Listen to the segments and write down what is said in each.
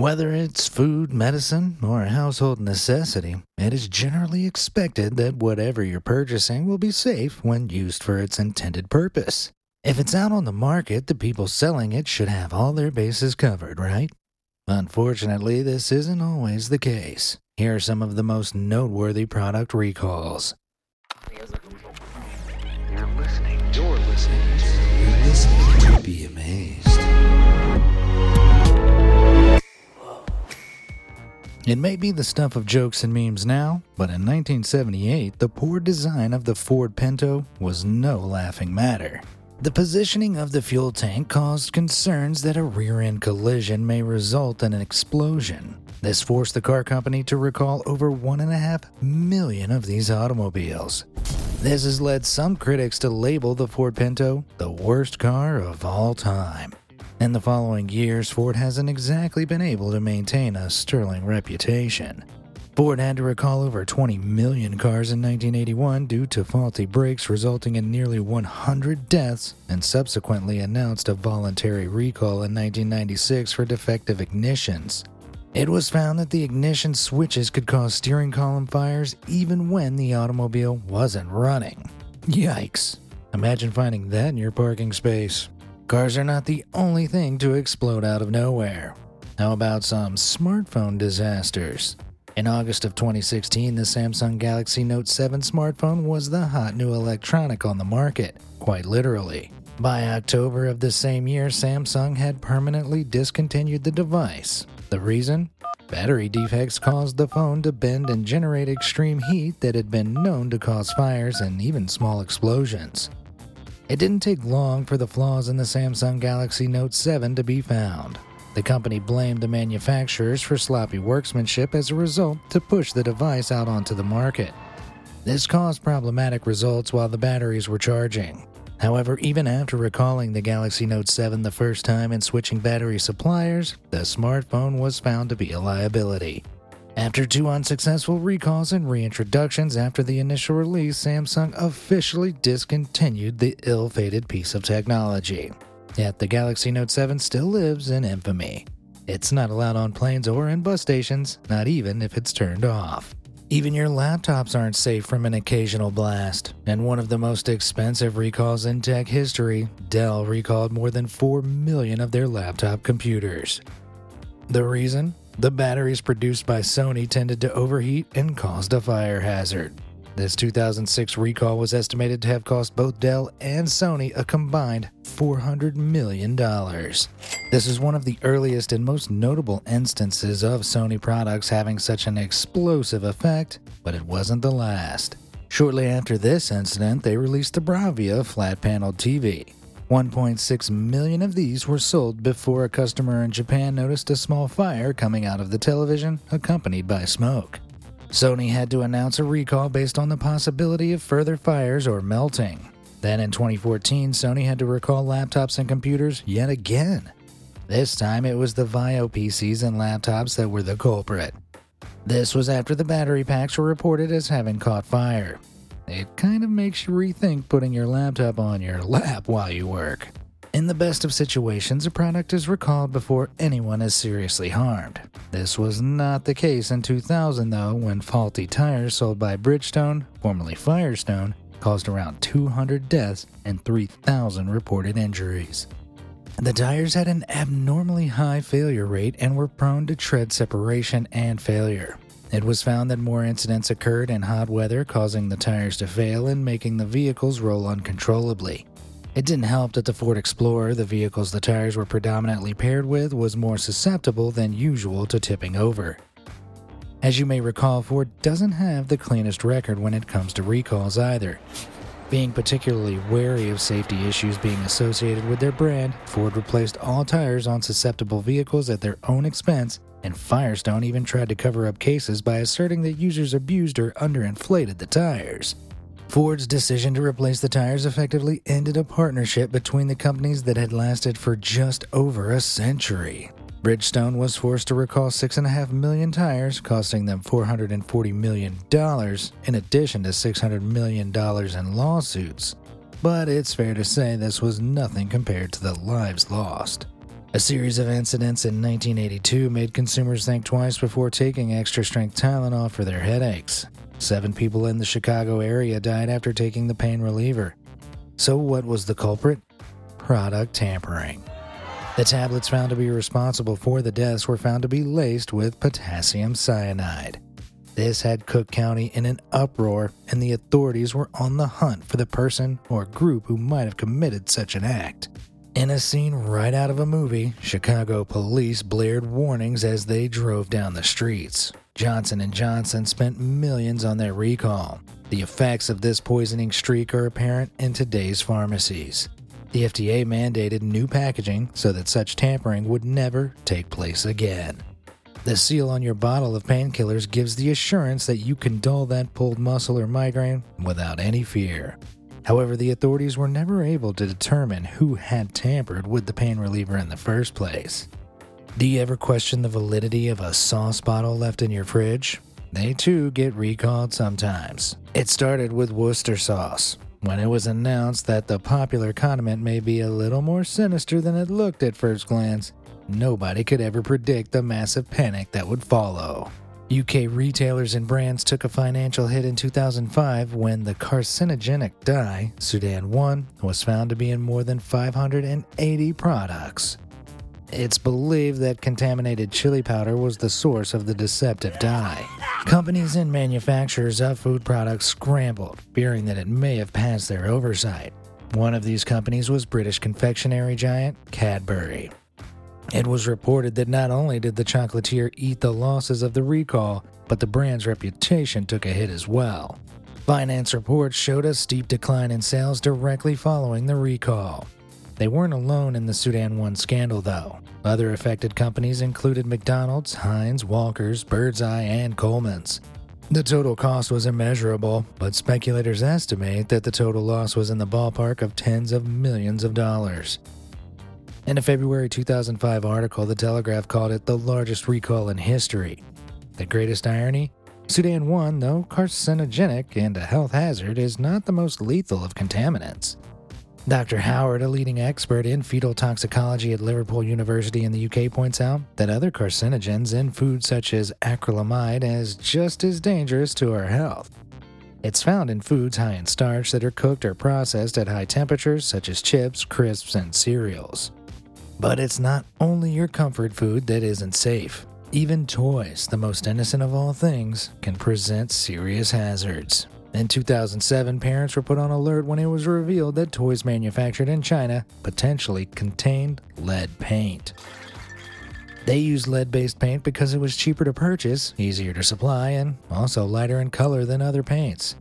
Whether it's food, medicine, or a household necessity, it is generally expected that whatever you're purchasing will be safe when used for its intended purpose. If it's out on the market, the people selling it should have all their bases covered, right? Unfortunately, this isn't always the case. Here are some of the most noteworthy product recalls. You're listening. You're listening. You're listening to Be Amazed. It may be the stuff of jokes and memes now, but in 1978, the poor design of the Ford Pinto was no laughing matter. The positioning of the fuel tank caused concerns that a rear end collision may result in an explosion. This forced the car company to recall over 1.5 million of these automobiles. This has led some critics to label the Ford Pinto the worst car of all time. In the following years, Ford hasn't exactly been able to maintain a sterling reputation. Ford had to recall over 20 million cars in 1981 due to faulty brakes, resulting in nearly 100 deaths, and subsequently announced a voluntary recall in 1996 for defective ignitions. It was found that the ignition switches could cause steering column fires even when the automobile wasn't running. Yikes. Imagine finding that in your parking space. Cars are not the only thing to explode out of nowhere. How about some smartphone disasters? In August of 2016, the Samsung Galaxy Note 7 smartphone was the hot new electronic on the market, quite literally. By October of the same year, Samsung had permanently discontinued the device. The reason? Battery defects caused the phone to bend and generate extreme heat that had been known to cause fires and even small explosions. It didn't take long for the flaws in the Samsung Galaxy Note 7 to be found. The company blamed the manufacturers for sloppy workmanship as a result to push the device out onto the market. This caused problematic results while the batteries were charging. However, even after recalling the Galaxy Note 7 the first time and switching battery suppliers, the smartphone was found to be a liability. After two unsuccessful recalls and reintroductions after the initial release, Samsung officially discontinued the ill fated piece of technology. Yet the Galaxy Note 7 still lives in infamy. It's not allowed on planes or in bus stations, not even if it's turned off. Even your laptops aren't safe from an occasional blast. And one of the most expensive recalls in tech history, Dell recalled more than 4 million of their laptop computers. The reason? The batteries produced by Sony tended to overheat and caused a fire hazard. This 2006 recall was estimated to have cost both Dell and Sony a combined $400 million. This is one of the earliest and most notable instances of Sony products having such an explosive effect, but it wasn't the last. Shortly after this incident, they released the Bravia flat panel TV. 1.6 million of these were sold before a customer in Japan noticed a small fire coming out of the television, accompanied by smoke. Sony had to announce a recall based on the possibility of further fires or melting. Then in 2014, Sony had to recall laptops and computers yet again. This time it was the VAIO PCs and laptops that were the culprit. This was after the battery packs were reported as having caught fire. It kind of makes you rethink putting your laptop on your lap while you work. In the best of situations, a product is recalled before anyone is seriously harmed. This was not the case in 2000, though, when faulty tires sold by Bridgestone, formerly Firestone, caused around 200 deaths and 3,000 reported injuries. The tires had an abnormally high failure rate and were prone to tread separation and failure. It was found that more incidents occurred in hot weather, causing the tires to fail and making the vehicles roll uncontrollably. It didn't help that the Ford Explorer, the vehicles the tires were predominantly paired with, was more susceptible than usual to tipping over. As you may recall, Ford doesn't have the cleanest record when it comes to recalls either. Being particularly wary of safety issues being associated with their brand, Ford replaced all tires on susceptible vehicles at their own expense, and Firestone even tried to cover up cases by asserting that users abused or underinflated the tires. Ford's decision to replace the tires effectively ended a partnership between the companies that had lasted for just over a century. Bridgestone was forced to recall 6.5 million tires, costing them $440 million, in addition to $600 million in lawsuits. But it's fair to say this was nothing compared to the lives lost. A series of incidents in 1982 made consumers think twice before taking extra strength Tylenol for their headaches. Seven people in the Chicago area died after taking the pain reliever. So, what was the culprit? Product tampering. The tablets found to be responsible for the deaths were found to be laced with potassium cyanide. This had Cook County in an uproar, and the authorities were on the hunt for the person or group who might have committed such an act. In a scene right out of a movie, Chicago police blared warnings as they drove down the streets. Johnson & Johnson spent millions on their recall. The effects of this poisoning streak are apparent in today's pharmacies. The FDA mandated new packaging so that such tampering would never take place again. The seal on your bottle of painkillers gives the assurance that you can dull that pulled muscle or migraine without any fear. However, the authorities were never able to determine who had tampered with the pain reliever in the first place. Do you ever question the validity of a sauce bottle left in your fridge? They too get recalled sometimes. It started with Worcester sauce when it was announced that the popular condiment may be a little more sinister than it looked at first glance, nobody could ever predict the massive panic that would follow. UK retailers and brands took a financial hit in 2005 when the carcinogenic dye, Sudan 1, was found to be in more than 580 products. It's believed that contaminated chili powder was the source of the deceptive dye. Companies and manufacturers of food products scrambled, fearing that it may have passed their oversight. One of these companies was British confectionery giant Cadbury. It was reported that not only did the chocolatier eat the losses of the recall, but the brand's reputation took a hit as well. Finance reports showed a steep decline in sales directly following the recall. They weren't alone in the Sudan 1 scandal, though. Other affected companies included McDonald's, Heinz, Walker's, Birds Eye, and Colman's. The total cost was immeasurable, but speculators estimate that the total loss was in the ballpark of tens of millions of dollars. In a February 2005 article, The Telegraph called it the largest recall in history. The greatest irony? Sudan 1, though carcinogenic and a health hazard, is not the most lethal of contaminants. Dr. Howard, a leading expert in fetal toxicology at Liverpool University in the UK, points out that other carcinogens in foods such as acrylamide is just as dangerous to our health. It's found in foods high in starch that are cooked or processed at high temperatures, such as chips, crisps, and cereals. But it's not only your comfort food that isn't safe. Even toys, the most innocent of all things, can present serious hazards. In 2007, parents were put on alert when it was revealed that toys manufactured in China potentially contained lead paint. They used lead based paint because it was cheaper to purchase, easier to supply, and also lighter in color than other paints.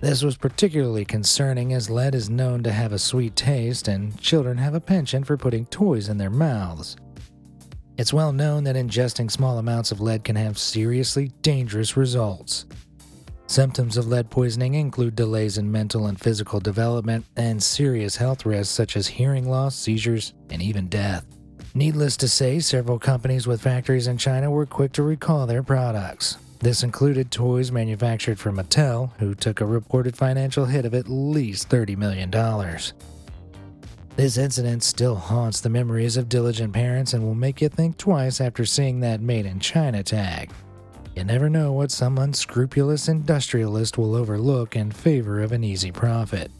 This was particularly concerning as lead is known to have a sweet taste, and children have a penchant for putting toys in their mouths. It's well known that ingesting small amounts of lead can have seriously dangerous results. Symptoms of lead poisoning include delays in mental and physical development and serious health risks such as hearing loss, seizures, and even death. Needless to say, several companies with factories in China were quick to recall their products. This included toys manufactured for Mattel, who took a reported financial hit of at least $30 million. This incident still haunts the memories of diligent parents and will make you think twice after seeing that Made in China tag. You never know what some unscrupulous industrialist will overlook in favor of an easy profit.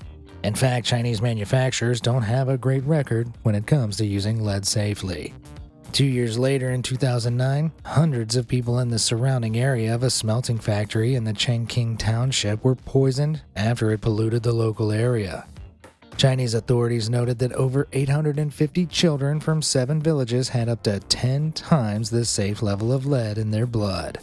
In fact, Chinese manufacturers don't have a great record when it comes to using lead safely. Two years later, in 2009, hundreds of people in the surrounding area of a smelting factory in the Chengqing township were poisoned after it polluted the local area. Chinese authorities noted that over 850 children from seven villages had up to 10 times the safe level of lead in their blood.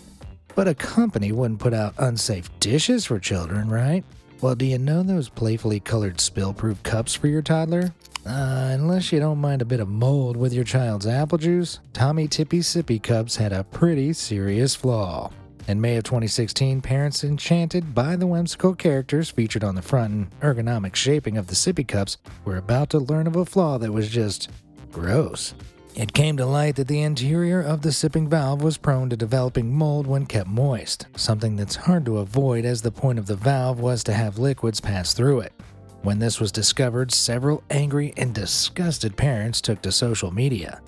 But a company wouldn't put out unsafe dishes for children, right? Well, do you know those playfully colored spill proof cups for your toddler? Uh, unless you don't mind a bit of mold with your child's apple juice, Tommee Tippee Sippy Cups had a pretty serious flaw. In May of 2016, parents enchanted by the whimsical characters featured on the front and ergonomic shaping of the sippy cups were about to learn of a flaw that was just gross. It came to light that the interior of the sipping valve was prone to developing mold when kept moist, something that's hard to avoid as the point of the valve was to have liquids pass through it. When this was discovered, several angry and disgusted parents took to social media.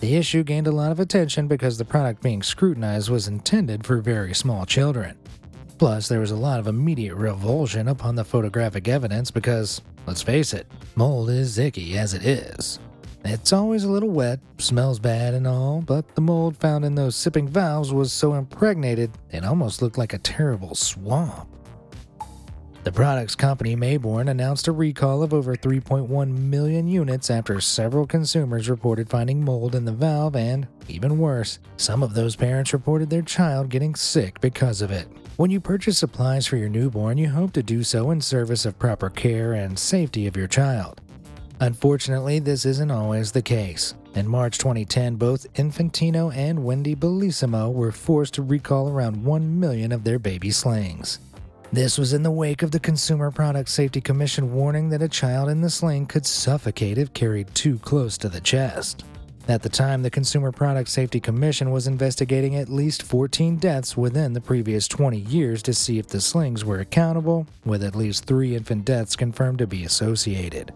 The issue gained a lot of attention because the product being scrutinized was intended for very small children. Plus, there was a lot of immediate revulsion upon the photographic evidence because, let's face it, mold is icky as it is. It's always a little wet, smells bad and all, but the mold found in those sipping valves was so impregnated it almost looked like a terrible swamp. The products company Mayborn announced a recall of over 3.1 million units after several consumers reported finding mold in the valve, and, even worse, some of those parents reported their child getting sick because of it. When you purchase supplies for your newborn, you hope to do so in service of proper care and safety of your child. Unfortunately, this isn't always the case. In March 2010, both Infantino and Wendy Bellissimo were forced to recall around 1 million of their baby slings. This was in the wake of the Consumer Product Safety Commission warning that a child in the sling could suffocate if carried too close to the chest. At the time, the Consumer Product Safety Commission was investigating at least 14 deaths within the previous 20 years to see if the slings were accountable, with at least three infant deaths confirmed to be associated.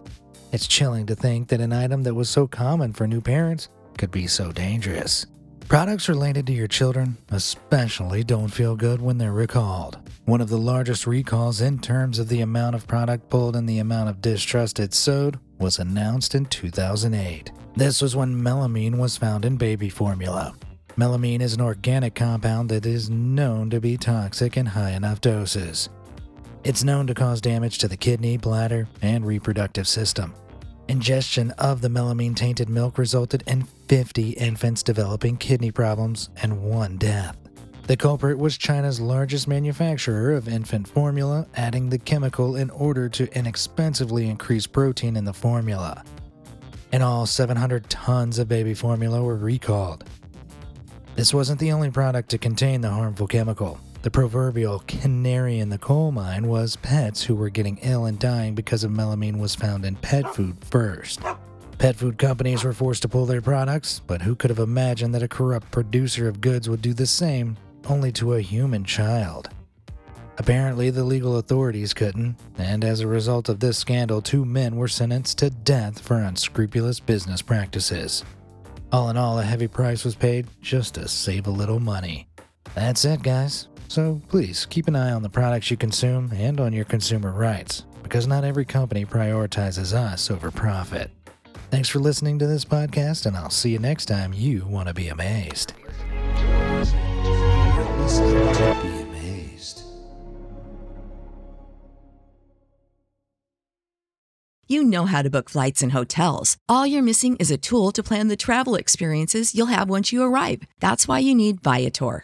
It's chilling to think that an item that was so common for new parents could be so dangerous. Products related to your children especially don't feel good when they're recalled. One of the largest recalls in terms of the amount of product pulled and the amount of distrust it sowed was announced in 2008. This was when melamine was found in baby formula. Melamine is an organic compound that is known to be toxic in high enough doses. It's known to cause damage to the kidney, bladder, and reproductive system. Ingestion of the melamine tainted milk resulted in 50 infants developing kidney problems and one death. The culprit was China's largest manufacturer of infant formula, adding the chemical in order to inexpensively increase protein in the formula. In all, 700 tons of baby formula were recalled. This wasn't the only product to contain the harmful chemical. The proverbial canary in the coal mine was pets who were getting ill and dying because of melamine was found in pet food first. Pet food companies were forced to pull their products, but who could have imagined that a corrupt producer of goods would do the same, only to a human child? Apparently, the legal authorities couldn't, and as a result of this scandal, two men were sentenced to death for unscrupulous business practices. All in all, a heavy price was paid just to save a little money. That's it, guys. So please keep an eye on the products you consume and on your consumer rights, because not every company prioritizes us over profit. Thanks for listening to this podcast, and I'll see you next time you want to be amazed. You know how to book flights and hotels. All you're missing is a tool to plan the travel experiences you'll have once you arrive. That's why you need Viator.